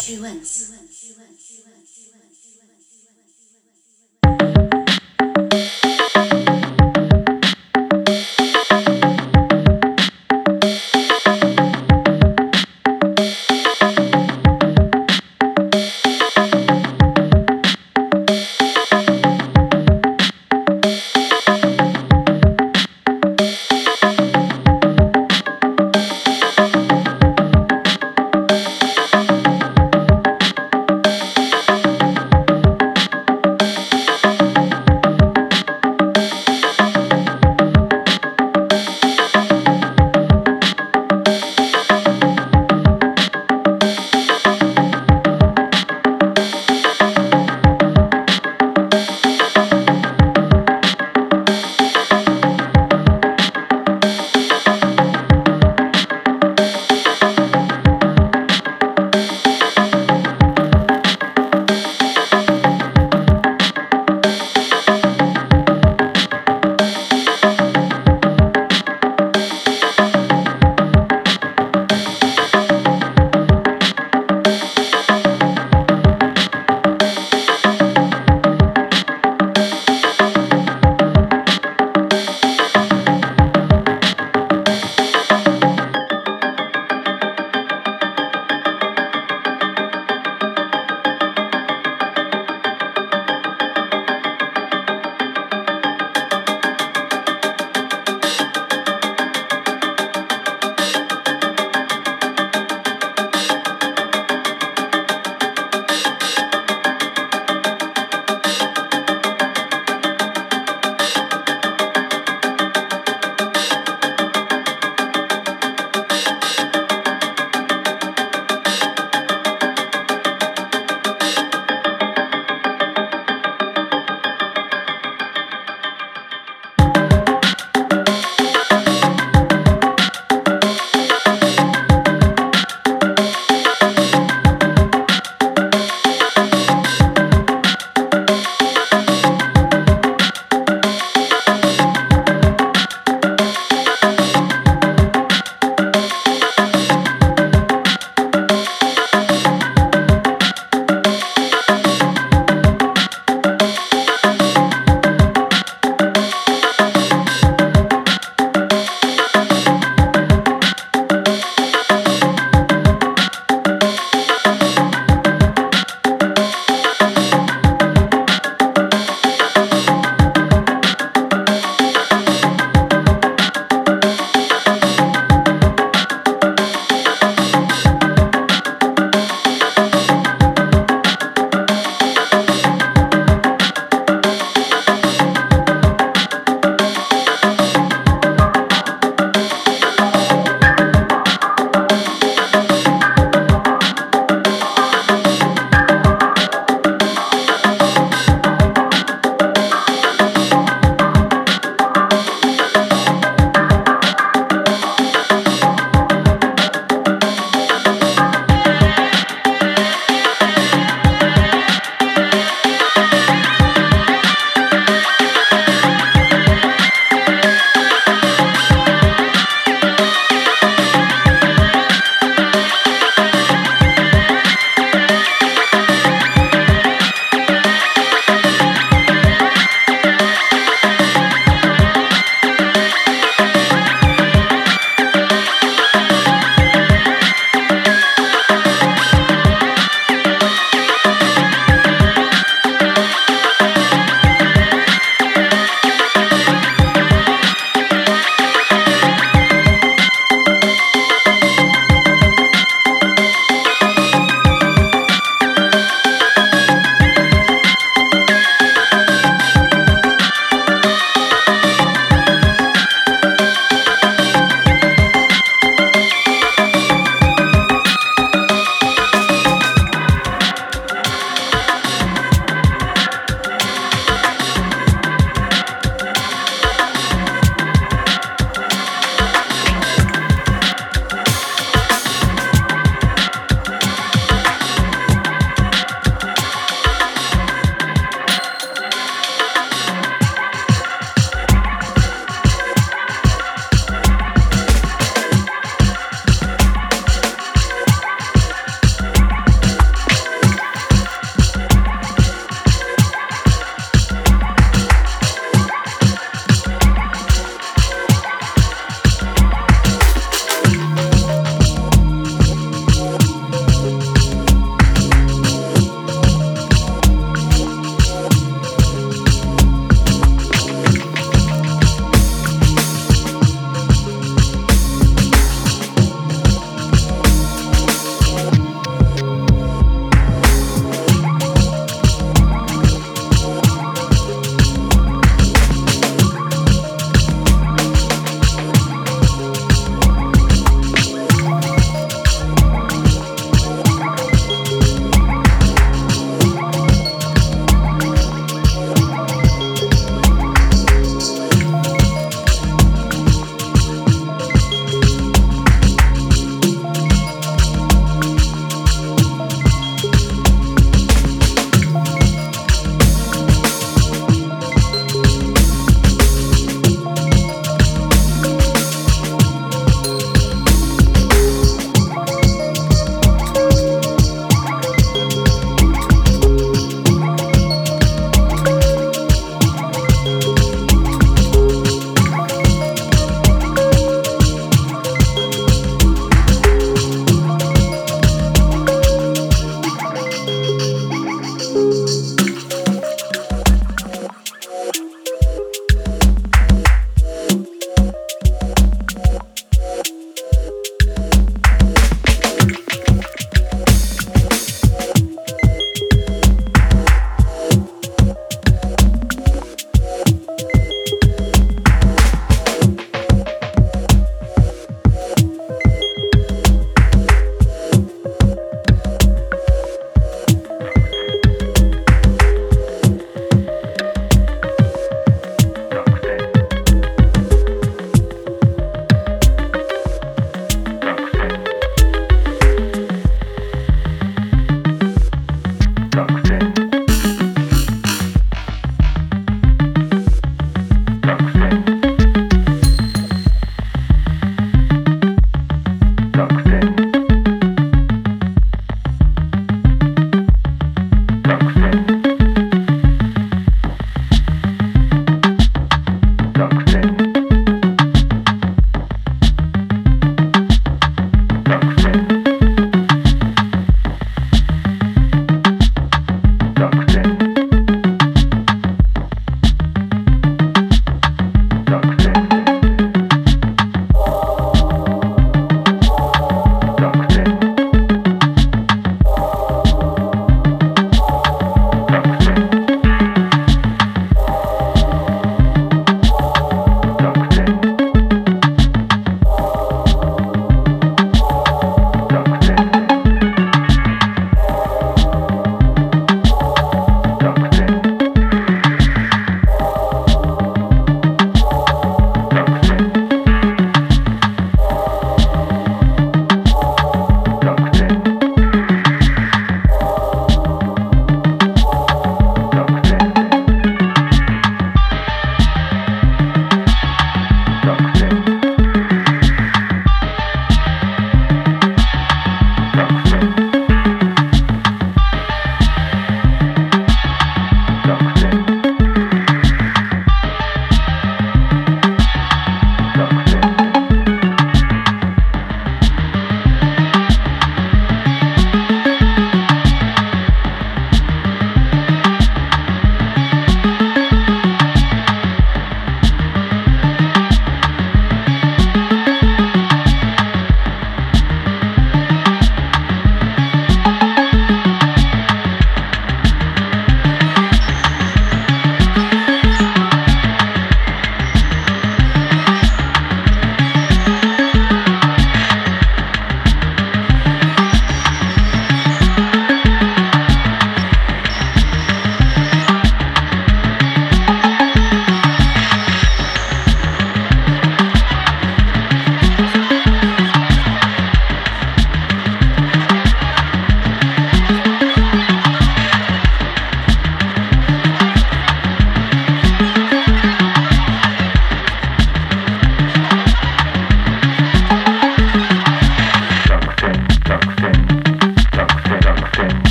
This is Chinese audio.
去问，问。